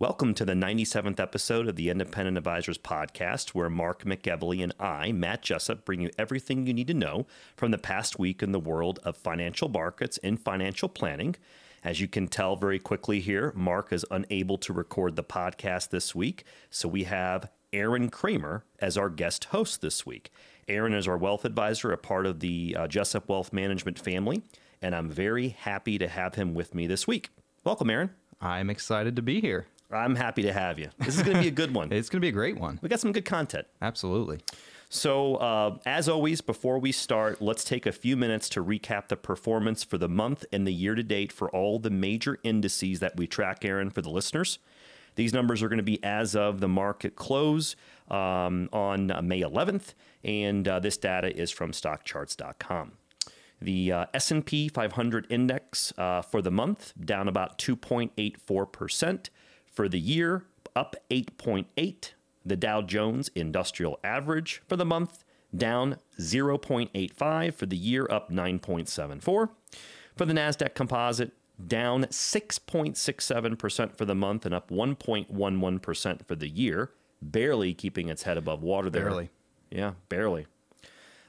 Welcome to the 97th episode of the Independent Advisors Podcast, where Mark McEvily and I, Matt Jessup, bring you everything you need to know from the past week in the world of financial markets and financial planning. As you can tell very quickly here, Mark is unable to record the podcast this week, so we have Aaron Kramer as our guest host this week. Aaron is our wealth advisor, a part of the uh, Jessup Wealth Management family, and I'm very happy to have him with me this week. Welcome, Aaron. I'm excited to be here. I'm happy to have you. This is going to be a good one. It's going to be a great one. We got some good content. Absolutely. So, uh, as always, before we start, let's take a few minutes to recap the performance for the month and the year to date for all the major indices that we track, Aaron, for the listeners. These numbers are going to be as of the market close um, on May 11th, and uh, this data is from StockCharts.com. The uh, S&P 500 index uh, for the month down about 2.84 percent. For the year, up 8.8. The Dow Jones Industrial Average for the month down 0.85. For the year, up 9.74. For the Nasdaq Composite, down 6.67% for the month and up 1.11% for the year, barely keeping its head above water there. Barely. Yeah, barely.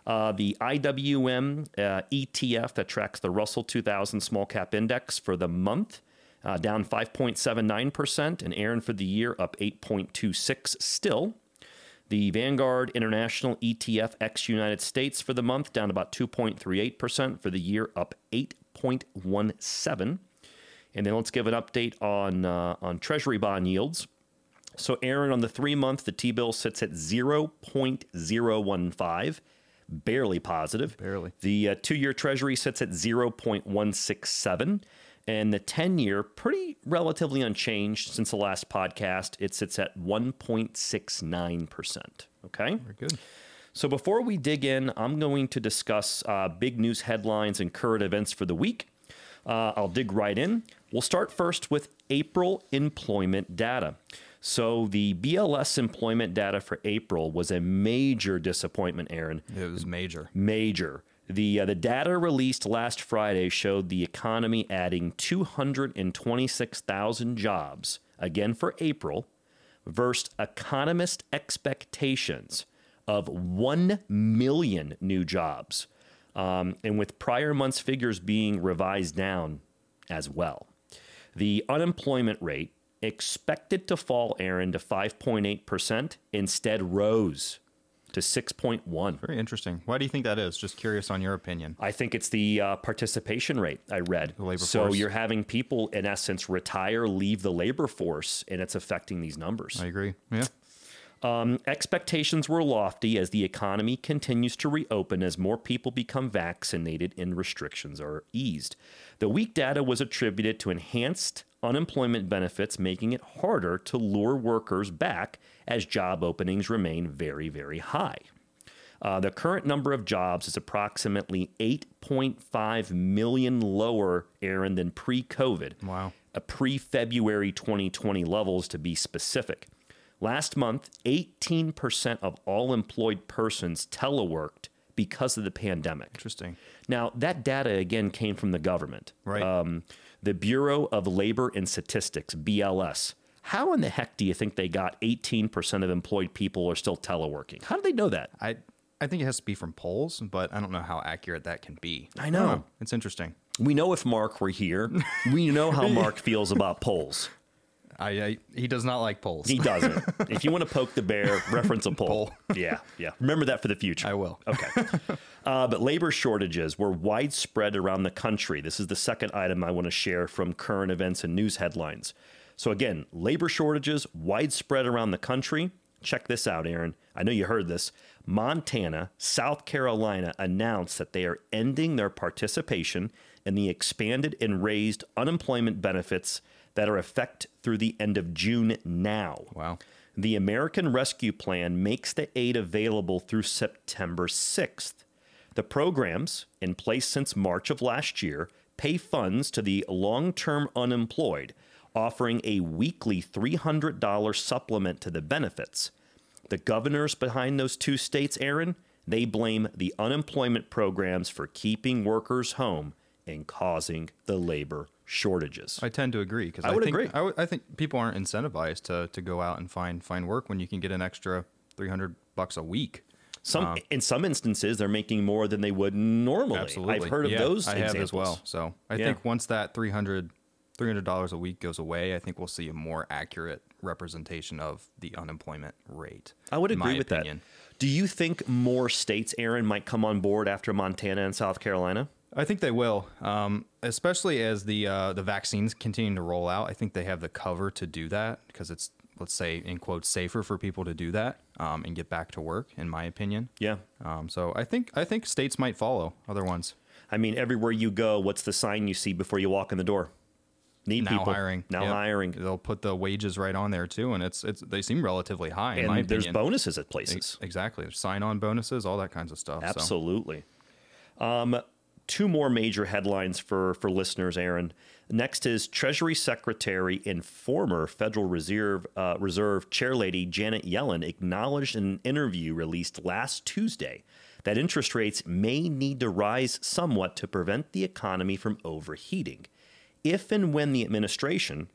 Uh, the IWM uh, ETF that tracks the Russell 2000 Small Cap Index for the month uh, down 5.79%, and Aaron for the year up 8.26 still. The Vanguard International ETF ex United States for the month down about 2.38%, for the year up 8.17. And then let's give an update on uh, on Treasury bond yields. So, Aaron, on the three month, the T bill sits at 0.015, barely positive. Barely. The uh, two year Treasury sits at 0.167. And the 10 year, pretty relatively unchanged since the last podcast. It sits at 1.69%. Okay. Very good. So before we dig in, I'm going to discuss uh, big news headlines and current events for the week. Uh, I'll dig right in. We'll start first with April employment data. So the BLS employment data for April was a major disappointment, Aaron. It was major. Major. The, uh, the data released last Friday showed the economy adding 226,000 jobs, again for April, versus economist expectations of 1 million new jobs, um, and with prior months' figures being revised down as well. The unemployment rate expected to fall, Aaron, to 5.8%, instead rose to 6.1. Very interesting. Why do you think that is? Just curious on your opinion. I think it's the uh, participation rate I read. The labor so force. you're having people, in essence, retire, leave the labor force, and it's affecting these numbers. I agree. Yeah. Um, expectations were lofty as the economy continues to reopen as more people become vaccinated and restrictions are eased. The weak data was attributed to enhanced unemployment benefits, making it harder to lure workers back as job openings remain very, very high. Uh, the current number of jobs is approximately 8.5 million lower, Aaron, than pre COVID. Wow. A pre February 2020 levels to be specific. Last month, 18% of all employed persons teleworked because of the pandemic. Interesting. Now, that data again came from the government. Right. Um, the Bureau of Labor and Statistics, BLS. How in the heck do you think they got 18% of employed people are still teleworking? How do they know that? I I think it has to be from polls, but I don't know how accurate that can be. I know. It's interesting. We know if Mark were here, we know how Mark feels about polls. I, I he does not like polls. He doesn't. if you want to poke the bear, reference a poll. Poll. Yeah, yeah. Remember that for the future. I will. Okay. Uh, but labor shortages were widespread around the country. This is the second item I want to share from current events and news headlines. So, again, labor shortages widespread around the country. Check this out, Aaron. I know you heard this. Montana, South Carolina announced that they are ending their participation in the expanded and raised unemployment benefits that are effect through the end of June now. Wow. The American Rescue Plan makes the aid available through September 6th. The programs, in place since March of last year, pay funds to the long term unemployed, offering a weekly $300 supplement to the benefits. The governors behind those two states, Aaron, they blame the unemployment programs for keeping workers home and causing the labor shortages. I tend to agree because I I, would think, agree. I, think people aren't incentivized to, to go out and find find work when you can get an extra three hundred bucks a week. Some um, in some instances they're making more than they would normally. Absolutely, I've heard of Yeah, those I examples. have as well. So I Yeah. think once that 300 dollars a week goes away, I think we'll see a more accurate representation of the unemployment rate. I would agree with opinion. that. Do you think more states, Aaron, might come on board after Montana and South Carolina? I think they will, um, especially as the uh, the vaccines continue to roll out. I think they have the cover to do that because it's let's say in quotes safer for people to do that um, and get back to work. In my opinion, Yeah. um, so I think I think states might follow other ones. I mean, everywhere you go, what's the sign you see before you walk in the door? Need Now people. hiring, Now Yep. hiring. They'll put the wages right on there too, and it's it's they seem relatively high in my And there's opinion. bonuses at places. Ex- Exactly, sign on bonuses, all that kinds of stuff. so. Absolutely. Um, two more major headlines for for listeners, Aaron. Next is Treasury Secretary and former Federal Reserve uh, Reserve Chairlady Janet Yellen acknowledged in an interview released last Tuesday that interest rates may need to rise somewhat to prevent the economy from overheating, if and when the administration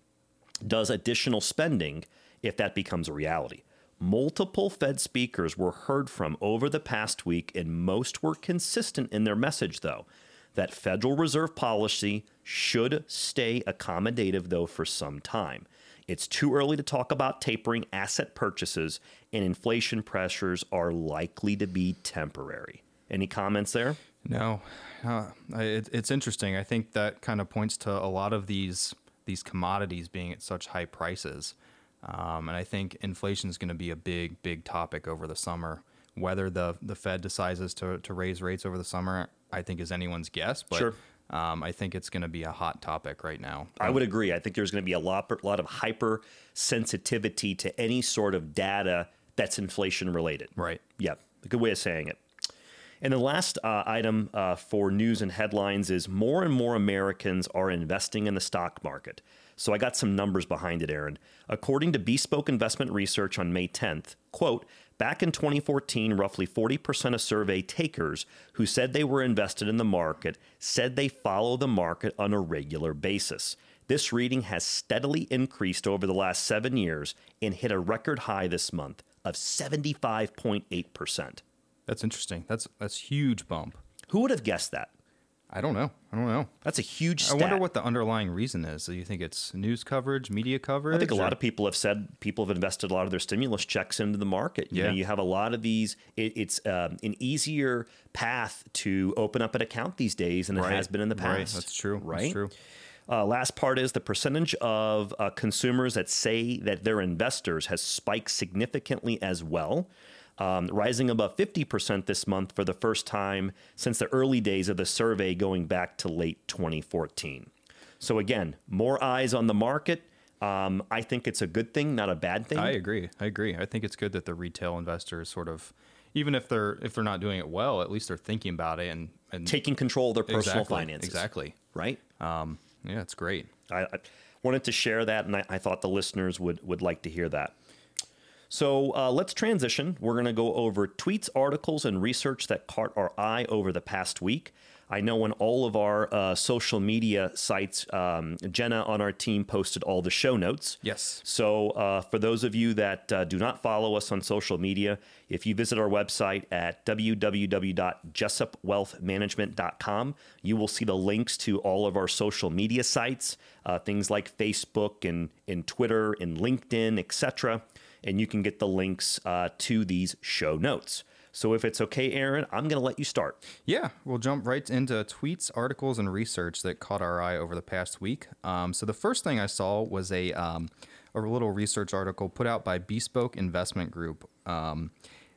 does additional spending if that becomes a reality. Multiple Fed speakers were heard from over the past week, and most were consistent in their message, though, that Federal Reserve policy should stay accommodative, though, for some time. It's too early to talk about tapering asset purchases, and inflation pressures are likely to be temporary. Any comments there? No, uh, it, it's interesting. I think that kind of points to a lot of these these commodities being at such high prices, um, and I think inflation is going to be a big big topic over the summer. Whether the the Fed decides to to raise rates over the summer, I think is anyone's guess. But Sure. um, I think it's going to be a hot topic right now. I would agree. I think there's going to be a lot, lot of hyper sensitivity to any sort of data that's inflation related. Right. Yeah, a good way of saying it. And the last uh, item uh, for news and headlines is more and more Americans are investing in the stock market. So I got some numbers behind it, Aaron. According to Bespoke Investment Research on May 10th, quote, back in 2014, roughly 40% of survey takers who said they were invested in the market said they follow the market on a regular basis. This reading has steadily increased over the last seven years and hit a record high this month of 75.8%. That's interesting. That's that's huge bump. Who would have guessed that? I don't know. I don't know. That's a huge I wonder what the underlying reason is. Do you think it's news coverage, media coverage? I think a lot of people have said people have invested a lot of their stimulus checks into the market. You know, Yeah. you have a lot of these. It, it's um, an easier path to open up an account these days than it has been in the right, past. that's true, that's Right. true. Uh, last part is the percentage of uh, consumers that say that they're investors has spiked significantly as well, um, rising above 50% this month for the first time since the early days of the survey going back to late 2014. So, again, more eyes on the market. Um, I think it's a good thing, not a bad thing. I agree. I agree. I think it's good that the retail investors sort of, even if they're if they're not doing it well, at least they're thinking about it and and Taking control of their personal exactly, finances. Exactly. Right? Um, yeah, it's great. I, I wanted to share that, and I, I thought the listeners would would like to hear that. So uh, let's transition. We're going to go over tweets, articles, and research that caught our eye over the past week. I know on all of our uh, social media sites, um, Jenna on our team posted all the show notes. Yes. So, uh, for those of you that uh, do not follow us on social media, if you visit our website at www.jessupwealthmanagement.com, you will see the links to all of our social media sites, uh, things like Facebook and, and Twitter and LinkedIn, etc. And you can get the links uh, to these show notes. So, if it's okay, Aaron, I'm going to let you start. Yeah, we'll jump right into tweets, articles, and research that caught our eye over the past week. Um, so the first thing I saw was a um, a little research article put out by Bespoke Investment Group. Um,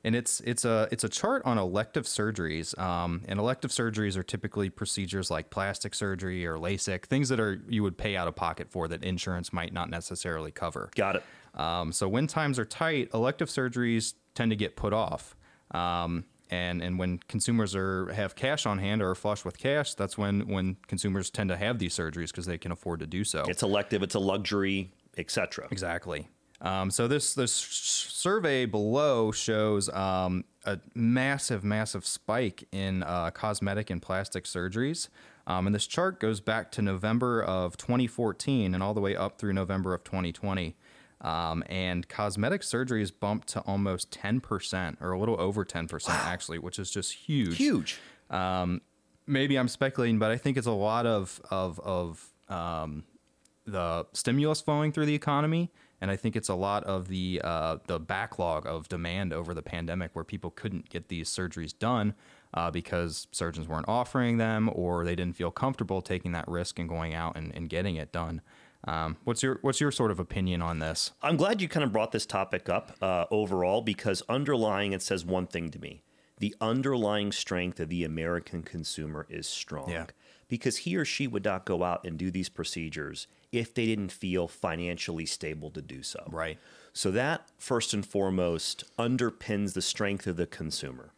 and it's it's a it's a chart on elective surgeries. Um, and elective surgeries are typically procedures like plastic surgery or LASIK, things that are you would pay out of pocket for that insurance might not necessarily cover. Got it. Um, so when times are tight, elective surgeries tend to get put off. Um, and and when consumers are have cash on hand or are flush with cash, that's when when consumers tend to have these surgeries because they can afford to do so. It's elective, it's a luxury, etc. Exactly. Um, so this this survey below shows um, a massive, massive spike in uh, cosmetic and plastic surgeries. Um, and this chart goes back to November of 2014 and all the way up through November of 2020. Um, and cosmetic surgery surgeries bumped to almost 10%, or a little over 10% actually, which is just huge. Huge. Maybe I'm speculating, but I think it's a lot of of of um, the stimulus flowing through the economy, and I think it's a lot of the uh, the backlog of demand over the pandemic, where people couldn't get these surgeries done uh, because surgeons weren't offering them, or they didn't feel comfortable taking that risk and going out and, and getting it done. Um, what's your what's your sort of opinion on this? I'm glad you kind of brought this topic up uh, overall because underlying it says one thing to me. The underlying strength of the American consumer is strong. Yeah. Because he or she would not go out and do these procedures if they didn't feel financially stable to do so. Right. So that first and foremost underpins the strength of the consumer.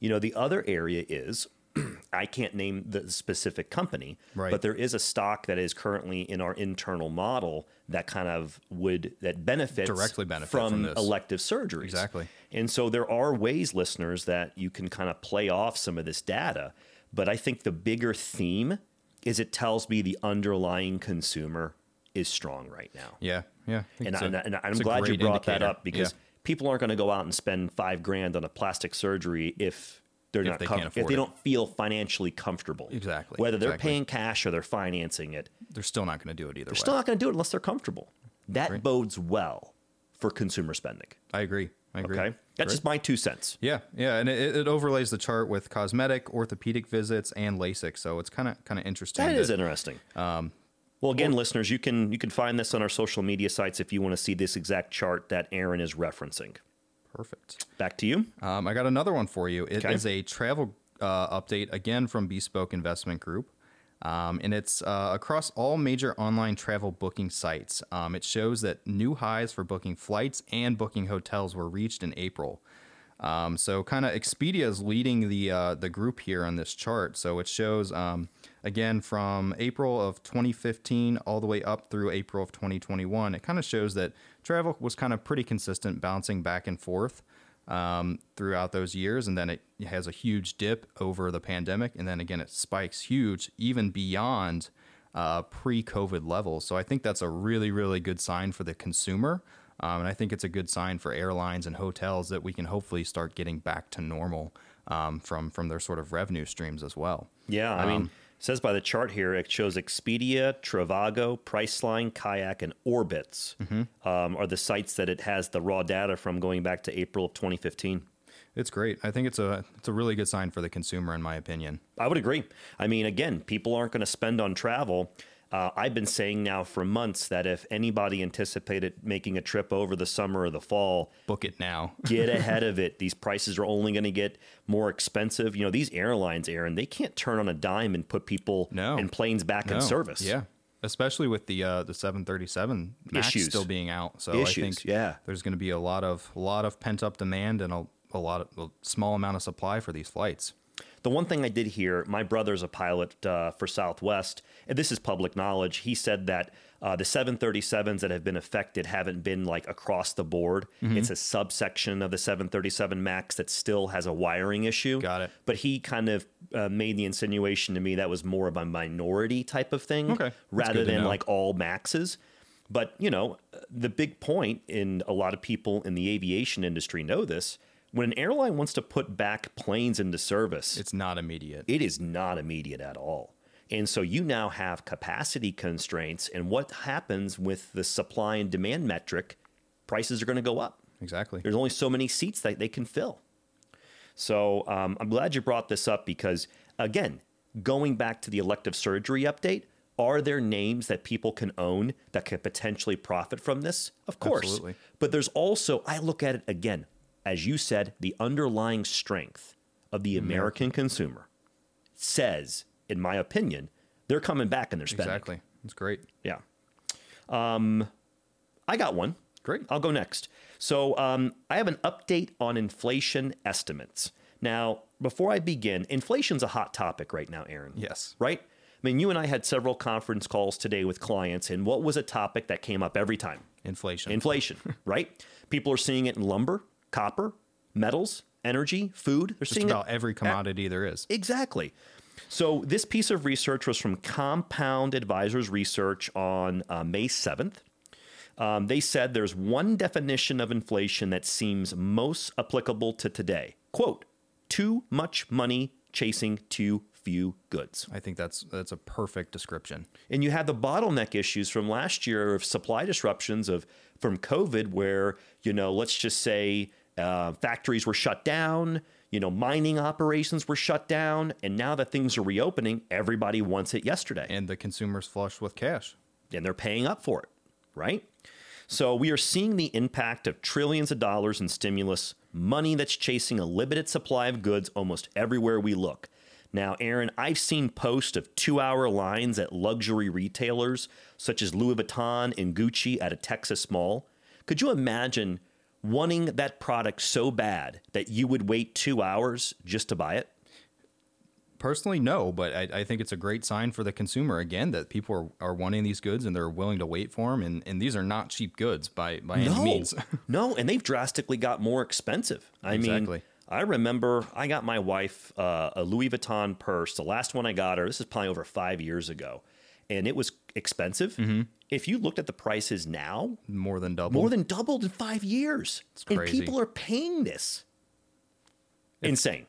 You know, the other area is I can't name the specific company, Right. but there is a stock that is currently in our internal model that kind of would that benefits Directly benefit from, from this. elective surgeries. Exactly. And so there are ways, listeners, that you can kind of play off some of this data. But I think the bigger theme is it tells me the underlying consumer is strong right now. Yeah, yeah. And, I, a- and I'm glad you brought that up because Yeah. people aren't going to go out and spend five grand on a plastic surgery if they're If not they com- if they it. don't feel financially comfortable. Exactly, Whether they're exactly. paying cash or they're financing it, they're still not going to do it either they're way. still not going to do it unless they're comfortable. That bodes well for consumer spending. I agree. I agree. Okay, that's just my two cents. Yeah, yeah, and it, it overlays the chart with cosmetic, orthopedic visits, and LASIK. So it's kind of kind of interesting. That is interesting. Um, well, again, listeners, you can you can find this on our social media sites if you want to see this exact chart that Aaron is referencing. Perfect. Back to you. Um, I got another one for you. It is Okay. a travel uh, update again from Bespoke Investment Group. Um, and it's uh, across all major online travel booking sites. Um, it shows that new highs for booking flights and booking hotels were reached in April. Um, so kind of Expedia is leading the uh, the group here on this chart. So it shows um, again from April of 2015 all the way up through April of 2021. It kind of shows that travel was kind of pretty consistent, bouncing back and forth um, throughout those years, and then it has a huge dip over the pandemic, and then again it spikes huge, even beyond uh, pre-COVID levels. So I think that's a really, really good sign for the consumer, um, and I think it's a good sign for airlines and hotels that we can hopefully start getting back to normal um, from from their sort of revenue streams as well. Yeah, I mean, it says by the chart here, it shows Expedia, Trivago, Priceline, Kayak, and Orbitz um, are the sites that it has the raw data from going back to April of 2015. It's great. I think it's a it's a really good sign for the consumer, in my opinion. I would agree. I mean, again, people aren't going to spend on travel. Uh, I've been saying now for months that if anybody anticipated making a trip over the summer or the fall, Book it now. get ahead of it. These prices are only going to get more expensive. You know, these airlines, Aaron, they can't turn on a dime and put people No. and planes back in service. Yeah. Especially with the uh, the 737 Max Issues. still being out, so Issues, I think yeah. there's going to be a lot of a lot of pent up demand and a, a lot of a small amount of supply for these flights. The one thing I did hear, my brother's a pilot uh, for Southwest, and this is public knowledge. He said that uh, the 737s that have been affected haven't been like across the board. Mm-hmm. It's a subsection of the 737 MAX that still has a wiring issue. Got it. But he kind of uh, made the insinuation to me that was more of a minority type of thing Okay. Rather than know. like all MAXs. But, you know, the big point, and a lot of people in the aviation industry know this, when an airline wants to put back planes into service, It's not immediate. it is not immediate at all. And so you now have capacity constraints. And what happens with the supply and demand metric? Prices are going to go up. exactly. There's only so many seats that they can fill. So um, I'm glad you brought this up because, again, going back to the elective surgery update, are there names that people can own that could potentially profit from this? Of course. Absolutely. But there's also, I look at it again, as you said, the underlying strength of the American consumer says, in my opinion, they're coming back and they're spending. Exactly. It's great. Yeah. Um, I got one. Great. I'll go next. So um, I have an update on inflation estimates. Now, before I begin, inflation's a hot topic right now, Aaron. Yes. Right? I mean, you and I had several conference calls today with clients, and what was a topic that came up every time? Inflation. Inflation, right? People are seeing it in lumber, copper, metals, energy, food. They're Just seeing about every commodity there is. Exactly. So this piece of research was from Compound Advisors Research on uh, May 7th. Um, they said there's one definition of inflation that seems most applicable to today. Quote, too much money chasing too few goods. I think that's that's a perfect description. And you had the bottleneck issues from last year of supply disruptions of from COVID, where you know, let's just say uh, factories were shut down, you know, mining operations were shut down, and now that things are reopening, everybody wants it yesterday, And the consumer's flush with cash. and they're paying up for it, right? So we are seeing the impact of trillions of dollars in stimulus, money that's chasing a limited supply of goods almost everywhere we look. Now, Aaron, I've seen posts of two hour lines at luxury retailers such as Louis Vuitton and Gucci at a Texas mall. Could you imagine wanting that product so bad that you would wait two hours just to buy it? Personally, no, but I, I think it's a great sign for the consumer again that people are, are wanting these goods and they're willing to wait for them. And, and these are not cheap goods by, by any means. no, and they've drastically got more expensive. I mean, I remember I got my wife uh, a Louis Vuitton purse. The last one I got her, this is probably over five years ago, and it was expensive. Mm-hmm. If you looked at the prices now, More than double. more than doubled in five years. And crazy. people are paying this. Insane.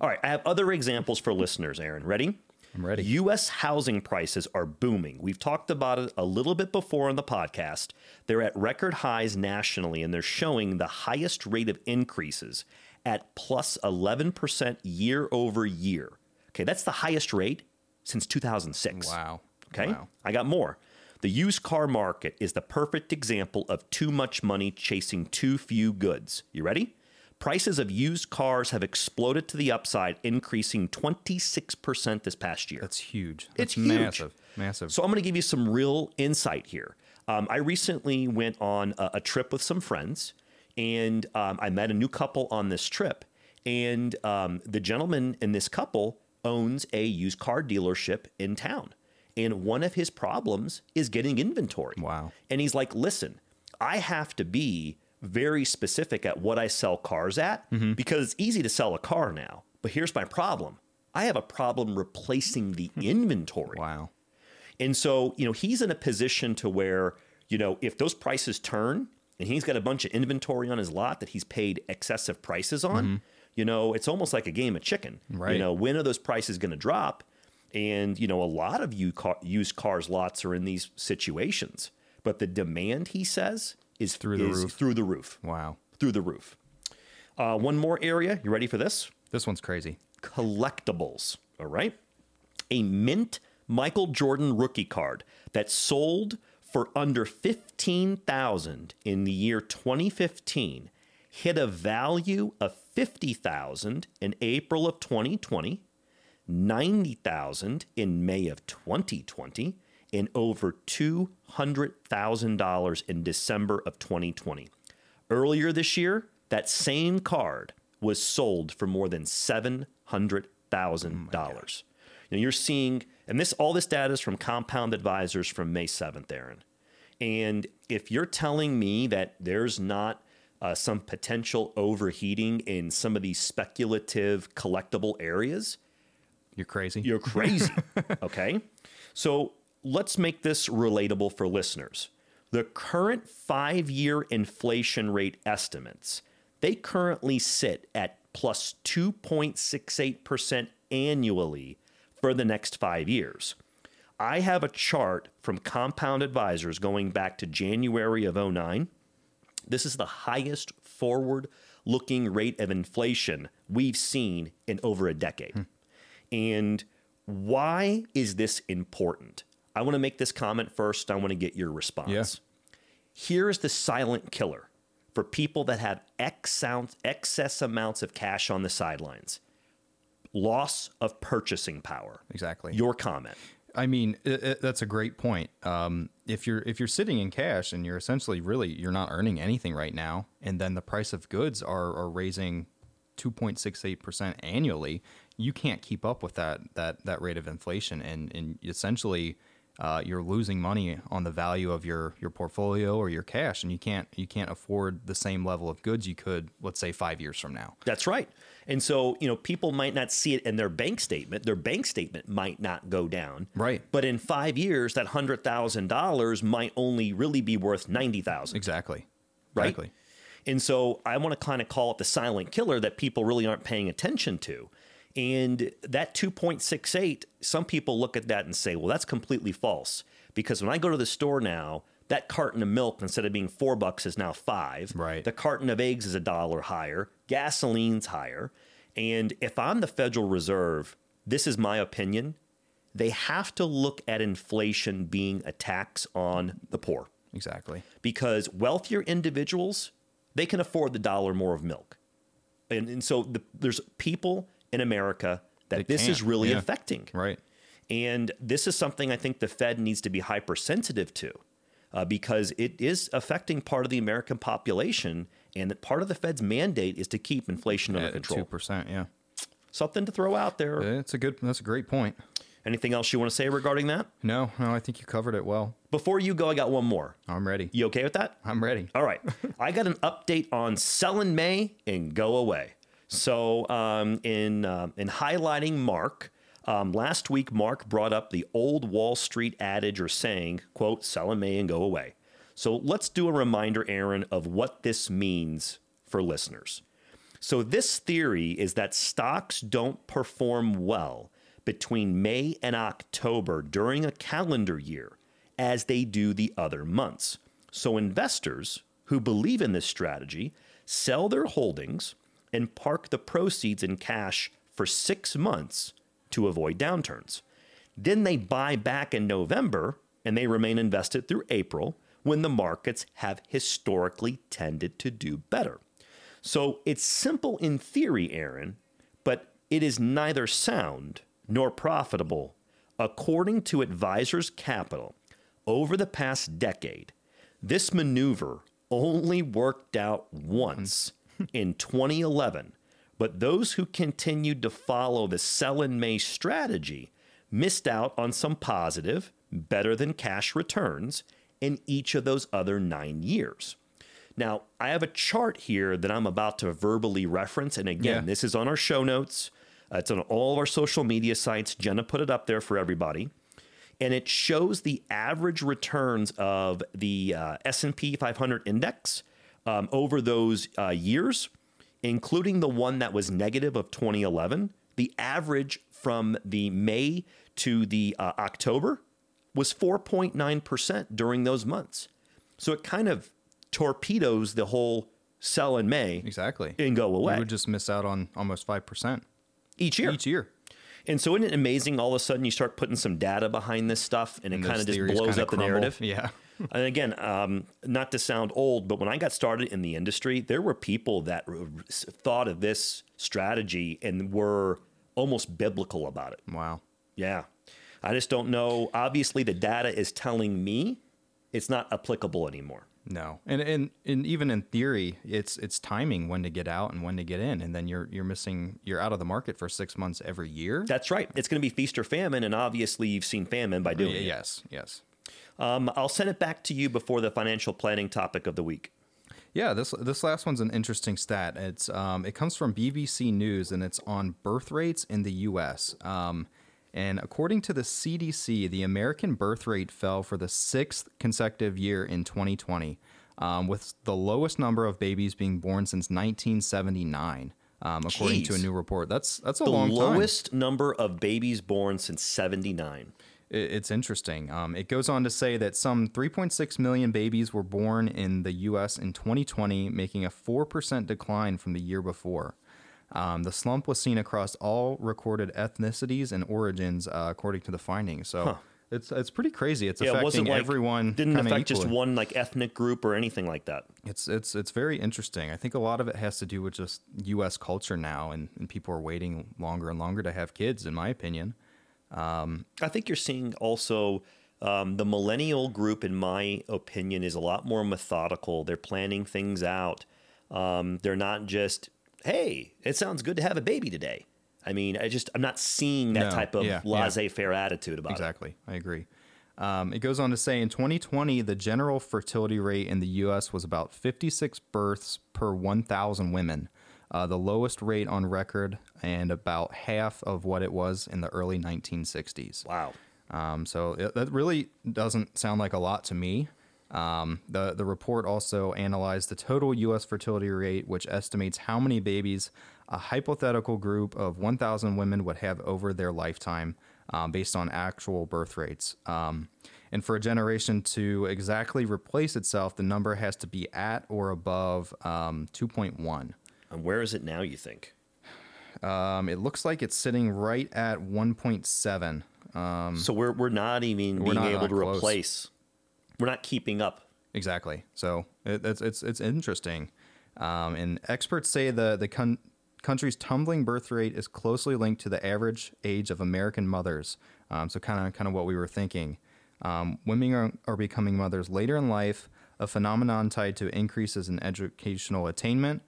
All right, I have other examples for listeners, Aaron. Ready? I'm ready. U.S. housing prices are booming. We've talked about it a little bit before on the podcast. They're at record highs nationally, and they're showing the highest rate of increases at plus 11% year over year. Okay, that's the highest rate since 2006. Wow. Okay. Wow. I got more. The used car market is the perfect example of too much money chasing too few goods. You ready? Prices of used cars have exploded to the upside, increasing 26% this past year. That's huge. It's huge. massive. Massive. So I'm going to give you some real insight here. Um, I recently went on a, a trip with some friends, and um, I met a new couple on this trip. And um, the gentleman in this couple owns a used car dealership in town. And one of his problems is getting inventory. Wow. And he's like, listen, I have to be very specific at what I sell cars at Mm-hmm. because it's easy to sell a car now. But here's my problem I have a problem replacing the inventory. wow. And so, you know, he's in a position to where, you know, if those prices turn and he's got a bunch of inventory on his lot that he's paid excessive prices on, you know, it's almost like a game of chicken. Right. You know, when are those prices going to drop? And, you know, a lot of you car, used cars lots are in these situations. But the demand, he says, is Through the is roof. Through the roof. Wow. Through the roof. Uh, one more area. You ready for this? This one's crazy. collectibles. All right. A mint Michael Jordan rookie card that sold for under 15,000 in the year 2015 hit a value of 50,000 in April of 2020, 90,000 in May of 2020, and over $200,000 in December of 2020. Earlier this year, that same card was sold for more than seven hundred thousand dollars. You know, you're seeing, and this all this data is from Compound Advisors from May seventh, Aaron. And if you're telling me that there's not uh, some potential overheating in some of these speculative collectible areas, You're crazy. you're crazy. okay. So let's make this relatable for listeners. The current five year inflation rate estimates, they currently sit at plus 2.68% annually for the next five years. I have a chart from Compound Advisors going back to January of 09. This is the highest forward looking rate of inflation we've seen in over a decade. Hmm. And why is this important? I want to make this comment first. I want to get your response. Yeah. Here's the silent killer for people that have excess amounts of cash on the sidelines loss of purchasing power. Exactly. Your comment. I mean, it, it, that's a great point. Um, if you're if you're sitting in cash and you're essentially really you're not earning anything right now, and then the price of goods are are raising 2.68% annually, you can't keep up with that that that rate of inflation, and and essentially. Uh, you're losing money on the value of your your portfolio or your cash, and you can't you can't afford the same level of goods you could, let's say, five years from now. That's right. And so, you know, people might not see it in their bank statement. Their bank statement might not go down. Right. But in five years, that hundred thousand dollars might only really be worth ninety thousand. Exactly. Right. Exactly. And so I want to kind of call it the silent killer that people really aren't paying attention to. And that 2.68, some people look at that and say, well, that's completely false. Because when I go to the store now, that carton of milk, instead of being four bucks, is now five. Right. The carton of eggs is a dollar higher. Gasoline's higher. And if I'm the Federal Reserve, this is my opinion, they have to look at inflation being a tax on the poor Exactly. because wealthier individuals they can afford the dollar more of milk and, and so the, there's people in america that They this is really yeah. affecting Right. and this is something i think the fed needs to be hypersensitive to uh, because it is affecting part of the american population and that part of the fed's mandate is to keep inflation under At control two percent. Yeah. something to throw out there It's a good. That's a great point. Anything else you want to say regarding that No, no, I think you covered it well. before you go i got one more I'm ready. you okay with that I'm ready. All right. I got an update on sell in May and go away. So, um, in, um in highlighting Mark, um, last week Mark brought up the old Wall Street adage or saying, quote, sell in May and go away. So, let's do a reminder, Aaron, of what this means for listeners. So, this theory is that stocks don't perform well between May and October during a calendar year as they do the other months. So, investors who believe in this strategy sell their holdings and park the proceeds in cash for six months to avoid downturns. Then they buy back in November and they remain invested through April when the markets have historically tended to do better. So it's simple in theory, Aaron, but it is neither sound nor profitable. According to Advisors Capital, over the past decade, this maneuver only worked out once in 2011. But those who continued to follow the sell in May strategy missed out on some positive, better than cash returns in each of those other nine years. Now, I have a chart here that I'm about to verbally reference. And again, Yeah. this is on our show notes. Uh, it's on all of our social media sites. Jenna put it up there for everybody. And it shows the average returns of the uh, S&P 500 index um, over those uh, years, including the one that was negative of 2011. The average from the May to the uh, October was 4.9% during those months. So it kind of torpedoes the whole sell in May Exactly. and go away You would just miss out on almost five percent each year. each year. And so isn't it amazing all of a sudden you start putting some data behind this stuff and it kind of just blows up the narrative? Yeah. and again, um, not to sound old, but when I got started in the industry, there were people that thought of this strategy and were almost biblical about it. Wow. Yeah. I just don't know. Obviously, the data is telling me it's not applicable anymore. No, and, and and even in theory, it's it's timing when to get out and when to get in, and then you're you're missing you're out of the market for six months every year. That's right. It's going to be feast or famine, and obviously, you've seen famine by doing it. yes, yes, Um, I'll send it back to you before the financial planning topic of the week. yeah. This this last one's an interesting stat. It's um it comes from BBC News and it's on birth rates in the U.S. Um, and according to the CDC, the American birth rate fell for the sixth consecutive year in 2020, um, with the lowest number of babies being born since 1979. Um, according to a new report, that's that's a The long time. The lowest number of babies born since 79. It's interesting. Um, it goes on to say that some 3.6 million babies were born in the U.S. in 2020, making a 4% decline from the year before. Um, the slump was seen across all recorded ethnicities and origins, uh, according to the findings. So it's it's pretty crazy. It's Yeah, affecting wasn't like everyone. didn't affect just one like ethnic group or anything like that. It's it's it's very interesting. I think a lot of it has to do with just U.S. culture now, and, and people are waiting longer and longer to have kids. In my opinion. I think you're seeing also um, the millennial group, in my opinion, is a lot more methodical. They're planning things out. Um, they're not just hey, it sounds good to have a baby today. I mean, I just I'm not seeing that No, type of yeah, yeah. laissez-faire attitude about it. Exactly. I agree. Um, it goes on to say in 2020, the general fertility rate in the U.S. was about 56 births per 1,000 women, uh, the lowest rate on record, and about half of what it was in the early 1960s. Wow. Um, so it, that really doesn't sound like a lot to me. Um, the the report also analyzed the total U.S. fertility rate, which estimates how many babies a hypothetical group of 1,000 women would have over their lifetime, um, based on actual birth rates. Um, and for a generation to exactly replace itself, the number has to be at or above um, 2.1. And where is it now? You think? Um, it looks like it's sitting right at 1.7. so we're we're not even Um, we're being not- able not to close. replace. We're not keeping up. Exactly. So it, it's it's it's interesting, um, and experts say the the con- country's tumbling birth rate is closely linked to the average age of American mothers. Um, so kind of kind of what we were thinking. Um, women are, are becoming mothers later in life, a phenomenon tied to increases in educational attainment,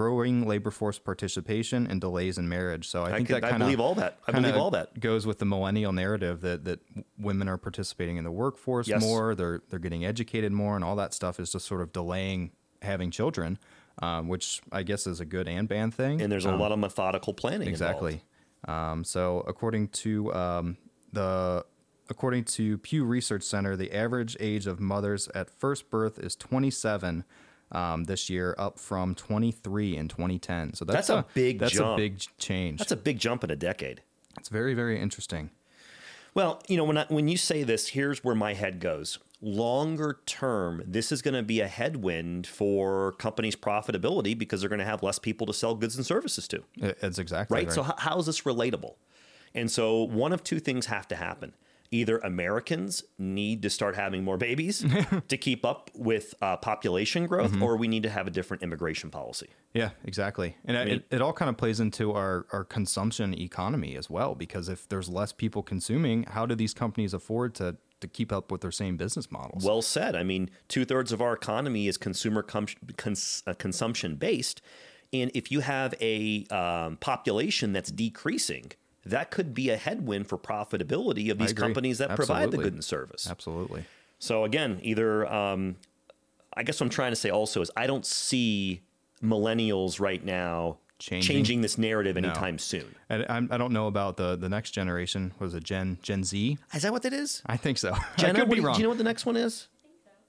growing labor force participation, and delays in marriage. So I, I think could- that kind of believe all that. I believe all that. goes with the millennial narrative that that women are participating in the workforce Yes. more, they're they're getting educated more, and all that stuff is just sort of delaying having children, um, which I guess is a good and bad thing. And there's a Um, lot of methodical planning. exactly. Um, so according to um, the according to Pew Research Center, the average age of mothers at first birth is 27. Um, this year, up from 23 in 2010. So that's, That's a big that's jump. a big change. That's a big jump in a decade. it's very very interesting. Well, you know, when I, when you say this, here's where my head goes. Longer term, this is going to be a headwind for companies' profitability because they're going to have less people to sell goods and services to. It's exactly right? right. So, how is this relatable? And so, one of two things have to happen. Either Americans need to start having more babies to keep up with uh, population growth, Mm-hmm. or we need to have a different immigration policy. Yeah, exactly. And mean- it, it all kind of plays into our, our consumption economy as well, because if there's less people consuming, how do these companies afford to, to keep up with their same business models? Well said. I mean, two thirds of our economy is consumer com- cons- uh, consumption based. And if you have a um, population that's decreasing, that could be a headwind for profitability of these companies that provide the Absolutely. good and service. Absolutely. So again, either um, I guess what I'm trying to say also is I don't see millennials right now Changing? changing, this narrative anytime soon. I, I'm- I don't know about the, the next generation. Was it Gen Gen Z? Is that what that is? I think so. Jenna, I could do be you, wrong. do you know what the next one is?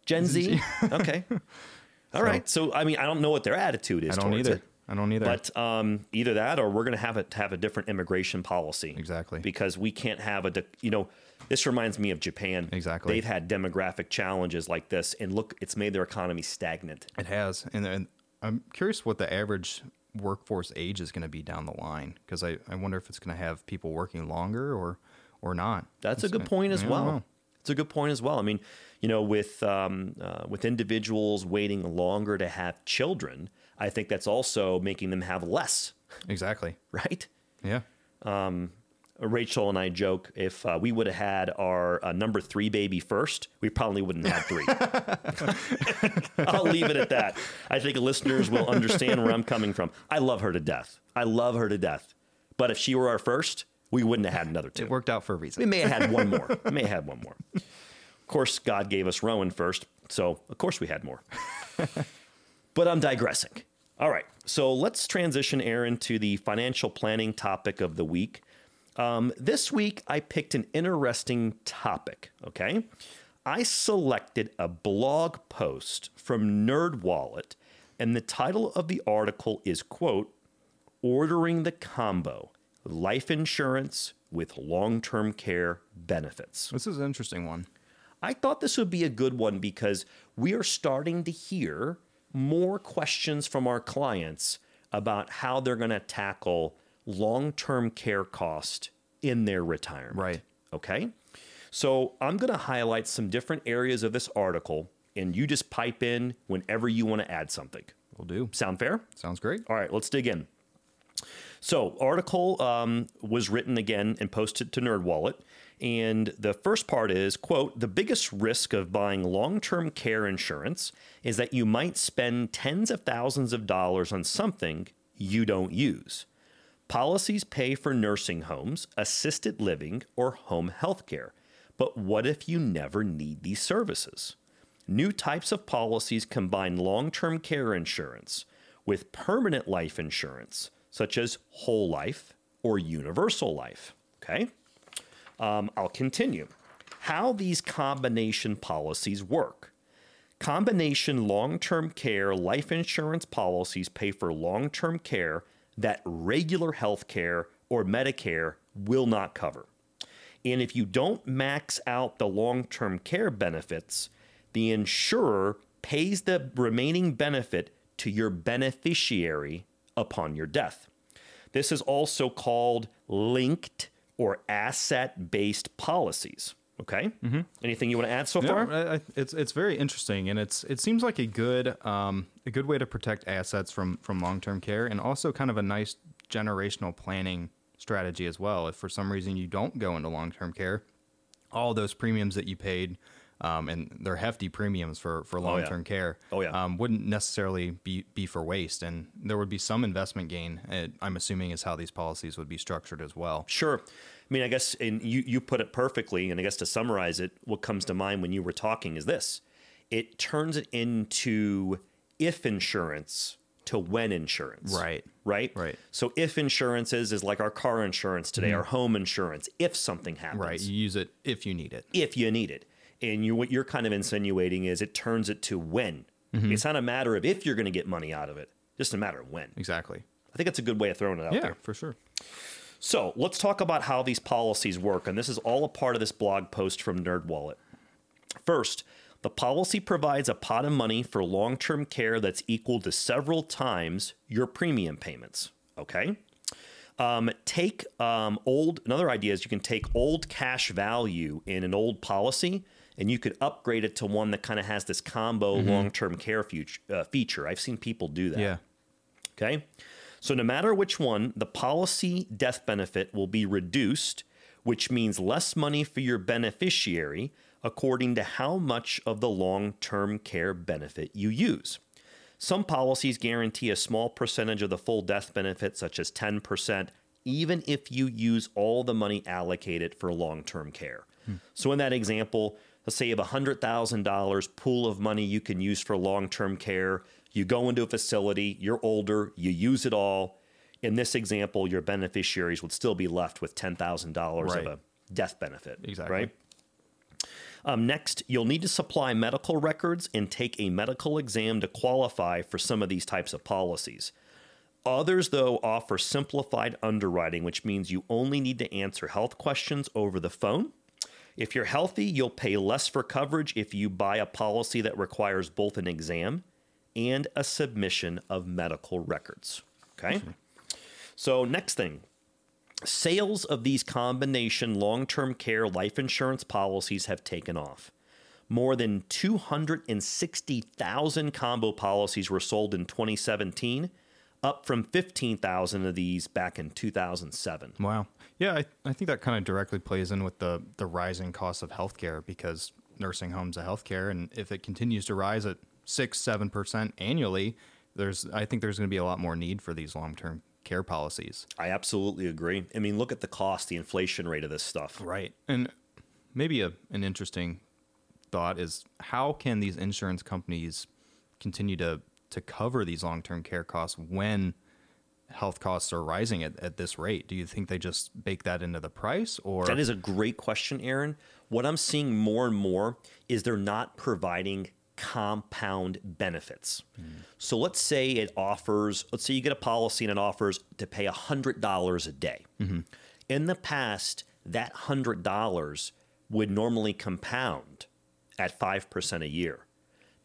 Gen Z. okay. All right. So I mean, I don't know what their attitude is I don't either. it. I don't either. But um, either that, or we're going to have it have a different immigration policy. Exactly. Because we can't have a, you know, this reminds me of Japan. Exactly. They've had demographic challenges like this, and look, it's made their economy stagnant. it has, and, and I'm curious what the average workforce age is going to be down the line, because I, I wonder if it's going to have people working longer or or not. That's a It's- good point as well. It's a good point as well. I mean, you know, with um, uh, with individuals waiting longer to have children, I think that's also making them have less, Exactly. right? Yeah. Rachel and I joke if uh, we would have had our uh, number three baby first, we probably wouldn't have three. I'll leave it at that. I think listeners will understand where I'm coming from. I love her to death. I love her to death. But if she were our first, we wouldn't have had another two. It worked out for a reason. We may have had one more. We may have had one more. Of course, God gave us Rowan first, so of course we had more. But I'm digressing. All right, so let's transition, Aaron, to the financial planning topic of the week. Um, this week, I picked an interesting topic. Okay, I selected a blog post from NerdWallet, and the title of the article is "quote Ordering the combo: life insurance with long-term care benefits." This is an interesting one. I thought this would be a good one because we are starting to hear more questions from our clients about how they're going to tackle long term care cost in their retirement. Right. Okay. So I'm going to highlight some different areas of this article, and you just pipe in whenever you want to add something. Will do. Sound fair? Sounds great. All right, let's dig in. So, article um, was written again and posted to NerdWallet, and the first part is quote the biggest risk of buying long-term care insurance is that you might spend tens of thousands of dollars on something you don't use. Policies pay for nursing homes, assisted living, or home health care. But what if you never need these services? New types of policies combine long term care insurance with permanent life insurance, such as whole life or universal life. Okay? Um, I'll continue. How these combination policies work. Combination long term care life insurance policies pay for long term care that regular health care or Medicare will not cover. And if you don't max out the long term care benefits, the insurer pays the remaining benefit to your beneficiary upon your death. This is also called linked or asset based policies. Okay. Mm-hmm. Anything you want to add so No, far? I- it's it's very interesting, and it's it seems like a good um, a good way to protect assets from from long term care, and also kind of a nice generational planning strategy as well. If for some reason you don't go into long term care, all those premiums that you paid, um, and they're hefty premiums for for long term care, Oh, yeah. um, wouldn't necessarily be be for waste, and there would be some investment gain. I'm assuming is how these policies would be structured as well. Sure. I mean, I guess, and you, you put it perfectly. And I guess to summarize it, what comes to mind when you were talking is this it turns it into if insurance to when insurance. Right. Right. Right. So if insurance is, is like our car insurance today, our home insurance, if something happens. Right, you use it if you need it. if you need it. And you, what you're kind of insinuating is it turns it to when. It's not a matter of if you're going to get money out of it, just a matter of when. Exactly. I think that's a good way of throwing it out Yeah, there. for sure. So let's talk about how these policies work. And this is all a part of this blog post from NerdWallet. First, the policy provides a pot of money for long term care that's equal to several times your premium payments. Okay? Um, take um, old, another idea is you can take old cash value in an old policy and you could upgrade it to one that kind of has this combo long term care future, uh, feature. I've seen people do that. Yeah. Okay. So no matter which one, the policy death benefit will be reduced, which means less money for your beneficiary according to how much of the long term care benefit you use. Some policies guarantee a small percentage of the full death benefit, such as 10%, even if you use all the money allocated for long term care. So, in that example, let's say you have a $100,000 pool of money you can use for long term care. You go into a facility, you're older, you use it all. In this example, your beneficiaries would still be left with $10,000 Right. of a death benefit. Exactly. Right? Um, next, you'll need to supply medical records and take a medical exam to qualify for some of these types of policies. Others, though, offer simplified underwriting, which means you only need to answer health questions over the phone. If you're healthy, you'll pay less for coverage if you buy a policy that requires both an exam and a submission of medical records. Okay? So, next thing sales of these combination long term care life insurance policies have taken off. More than 260,000 combo policies were sold in 2017, up from 15,000 of these back in 2007. Wow. Yeah, I, I think that kind of directly plays in with the, the rising cost of healthcare because nursing homes are healthcare, and if it continues to rise at six, seven percent annually, there's I think there's going to be a lot more need for these long term care policies. I absolutely agree. I mean, look at the cost, the inflation rate of this stuff. Right. And maybe a, an interesting thought is how can these insurance companies continue to to cover these long term care costs when health costs are rising at, at this rate? Do you think they just bake that into the price or That is a great question, Aaron. What I'm seeing more and more is they're not providing compound benefits. Hmm. So let's say it offers, let's say you get a policy and it offers to pay $100 a day. Mm-hmm. In the past, that $100 would normally compound at 5% a year.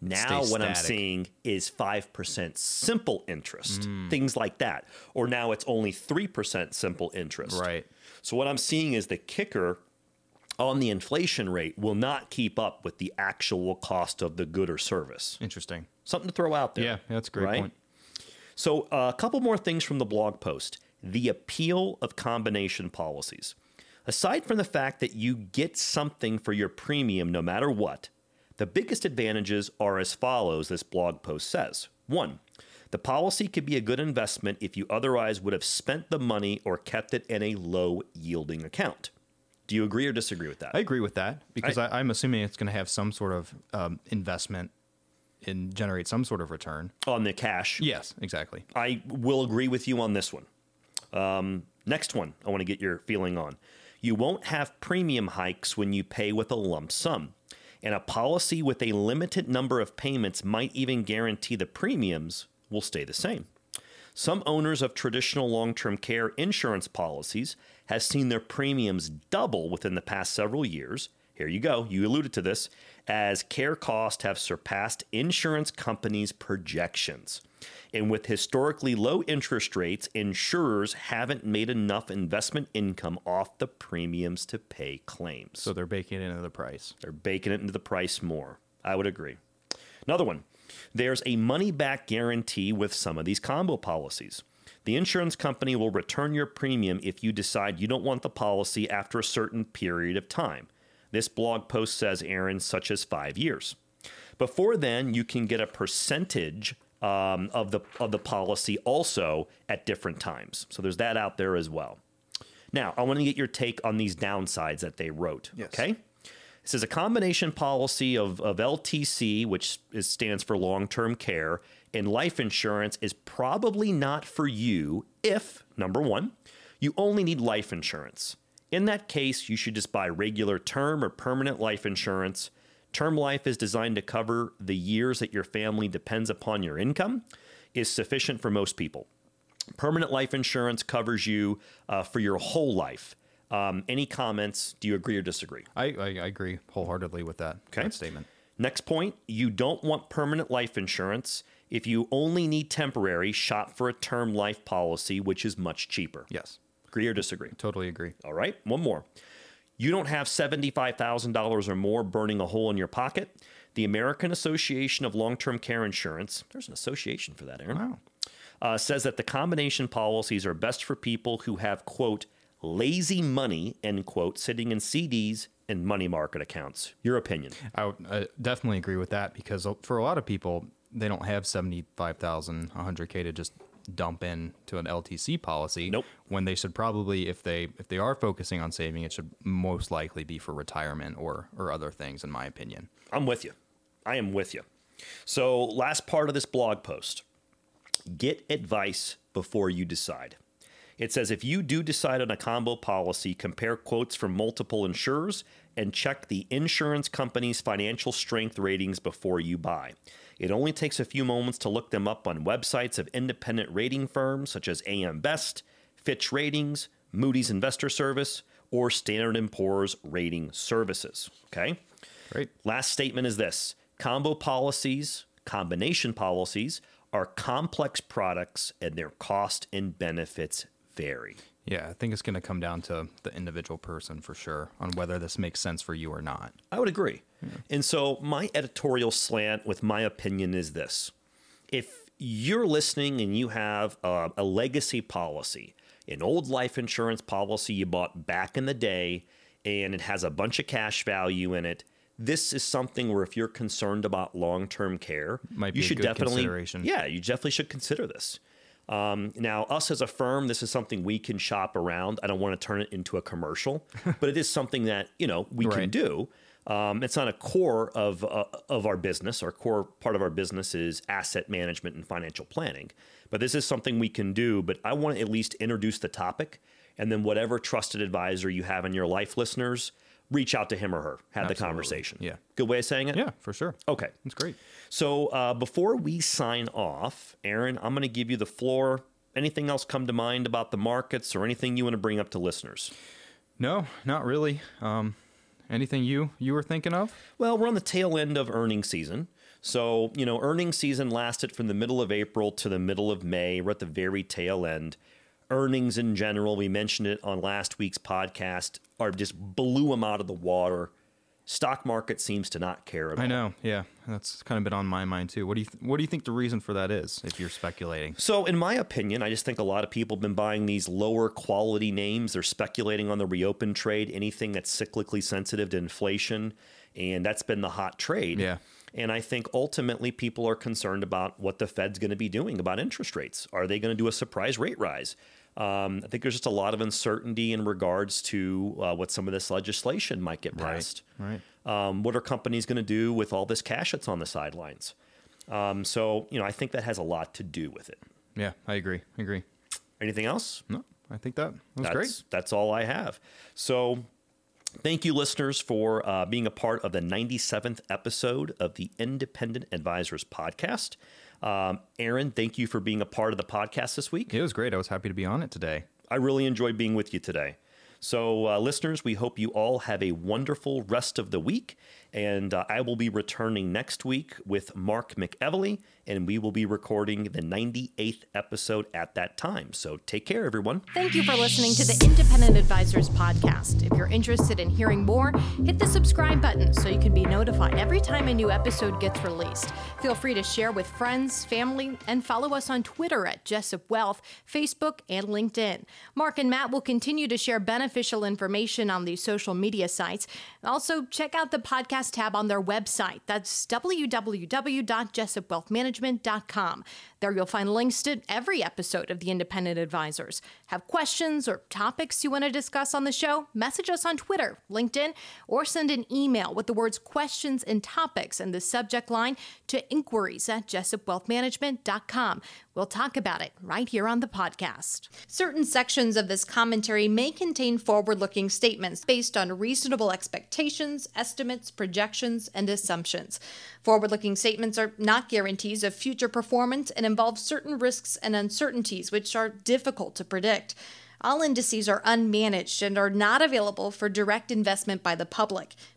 Now, what I'm seeing is 5% simple interest, things like that. Or now it's only 3% simple interest. Right. So what I'm seeing is the kicker on the inflation rate will not keep up with the actual cost of the good or service. interesting? Something to throw out there. Yeah, that's a great right? point. So uh, a couple more things from the blog post. The appeal of combination policies. Aside from the fact that you get something for your premium no matter what, the biggest advantages are as follows this blog post says. One, The policy could be a good investment if you otherwise would have spent the money or kept it in a low yielding account. Do you agree or disagree with that? I agree with that because I, I'm assuming it's going to have some sort of um, investment and generate some sort of return. On the cash. Yes, exactly. I will agree with you on this one. Um, next one, I want to get your feeling on. You won't have premium hikes when you pay with a lump sum. And a policy with a limited number of payments might even guarantee the premiums will stay the same. Some owners of traditional long-term care insurance policies have seen their premiums double within the past several years. Here you go, you alluded to this, as care costs have surpassed insurance companies' projections. And with historically low interest rates, insurers haven't made enough investment income off the premiums to pay claims. So they're baking it into the price. They're baking it into the price more. I would agree. Another one there's a money back guarantee with some of these combo policies. The insurance company will return your premium if you decide you don't want the policy after a certain period of time. This blog post says, Aaron, such as five years. Before then, you can get a percentage um, of the of the policy also at different times. So there's that out there as well. Now, I want to get your take on these downsides that they wrote. Yes. Okay. This is a combination policy of, of LTC, which is, stands for long term care, and life insurance is probably not for you if, number one, you only need life insurance. In that case, you should just buy regular term or permanent life insurance. Term life is designed to cover the years that your family depends upon your income, is sufficient for most people. Permanent life insurance covers you uh, for your whole life. Um, any comments? Do you agree or disagree? I, I, I agree wholeheartedly with that, Okay. that statement. Next point you don't want permanent life insurance if you only need temporary, shop for a term life policy, which is much cheaper. Yes, Agree or disagree? totally agree. All right, one more. You don't have $75,000 or more burning a hole in your pocket. The American Association of Long Term Care Insurance, there's an association for that, Aaron, Wow. uh, says that the combination policies are best for people who have, quote, lazy money, end quote, sitting in CDs and money market accounts. Your opinion? I would I definitely agree with that because for a lot of people, they don't have 75,000, 100K to just dump in to an LTC policy. Nope. When they should probably, if they if they are focusing on saving, it should most likely be for retirement or or other things, in my opinion. I'm with you. I am with you. So, last part of this blog post get advice before you decide. It says if you do decide on a combo policy, compare quotes from multiple insurers and check the insurance company's financial strength ratings before you buy. It only takes a few moments to look them up on websites of independent rating firms such as AM Best, Fitch Ratings, Moody's Investor Service, or Standard & Poor's Rating Services. Okay? Great. Last statement is this combo policies, combination policies are complex products and their cost and benefits vary. Yeah, I think it's going to come down to the individual person for sure on whether this makes sense for you or not. I would agree. And so, my editorial slant with my opinion is this if you're listening and you have a, a legacy policy, an old life insurance policy you bought back in the day, and it has a bunch of cash value in it, this is something where if you're concerned about long term care, Might you should good definitely, consideration. yeah, you definitely should consider this. Um, now, us as a firm, this is something we can shop around. I don't want to turn it into a commercial, but it is something that you know we can do. Um, it's not a core of uh, of our business. Our core part of our business is asset management and financial planning. But this is something we can do. But I want to at least introduce the topic, and then whatever trusted advisor you have in your life, listeners, reach out to him or her, have the conversation. Yeah. good way of saying it. Yeah, for sure. Okay. That's great. So uh, before we sign off, Aaron, I'm going to give you the floor. Anything else come to mind about the markets or anything you want to bring up to listeners? No, not really. Um, anything you you were thinking of? Well, we're on the tail end of earnings season. So, you know, earnings season lasted from the middle of April to the middle of May. We're at the very tail end. Earnings in general, we mentioned it on last week's podcast, are just blew them out of the water. Stock market seems to not care about. I know. Yeah, that's kind of been on my mind too. What do you th- What do you think the reason for that is? If you're speculating, So, in my opinion, I just think a lot of people have been buying these lower quality names. They're speculating on the reopen trade, anything that's cyclically sensitive to inflation, and that's been the hot trade. Yeah. And I think ultimately people are concerned about what the Fed's going to be doing about interest rates. Are they going to do a surprise rate rise? Um, I think there's just a lot of uncertainty in regards to uh, what some of this legislation might get passed. Right. Um, what are companies going to do with all this cash that's on the sidelines? Um, so, you know, I think that has a lot to do with it. Yeah, I agree. I agree. Anything else? No, I think that was that's, great. That's all I have. So, thank you, listeners, for uh, being a part of the 97th episode of the Independent Advisors podcast. Um, Aaron, thank you for being a part of the podcast this week. It was great. I was happy to be on it today. I really enjoyed being with you today. So, uh, listeners, we hope you all have a wonderful rest of the week. And uh, I will be returning next week with Mark McEvily, and we will be recording the 98th episode at that time. So take care, everyone. Thank you for listening to the Independent Advisors Podcast. If you're interested in hearing more, hit the subscribe button so you can be notified every time a new episode gets released. Feel free to share with friends, family, and follow us on Twitter at Jessup Wealth, Facebook, and LinkedIn. Mark and Matt will continue to share beneficial information on these social media sites. Also, check out the podcast tab on their website. That's www.jessupwealthmanagement.com. There you'll find links to every episode of The Independent Advisors. Have questions or topics you want to discuss on the show? Message us on Twitter, LinkedIn, or send an email with the words questions and topics in the subject line to inquiries at jessupwealthmanagement.com. We'll talk about it right here on the podcast. Certain sections of this commentary may contain forward looking statements based on reasonable expectations, estimates, projections, and assumptions. Forward looking statements are not guarantees of future performance and involve certain risks and uncertainties which are difficult to predict. All indices are unmanaged and are not available for direct investment by the public.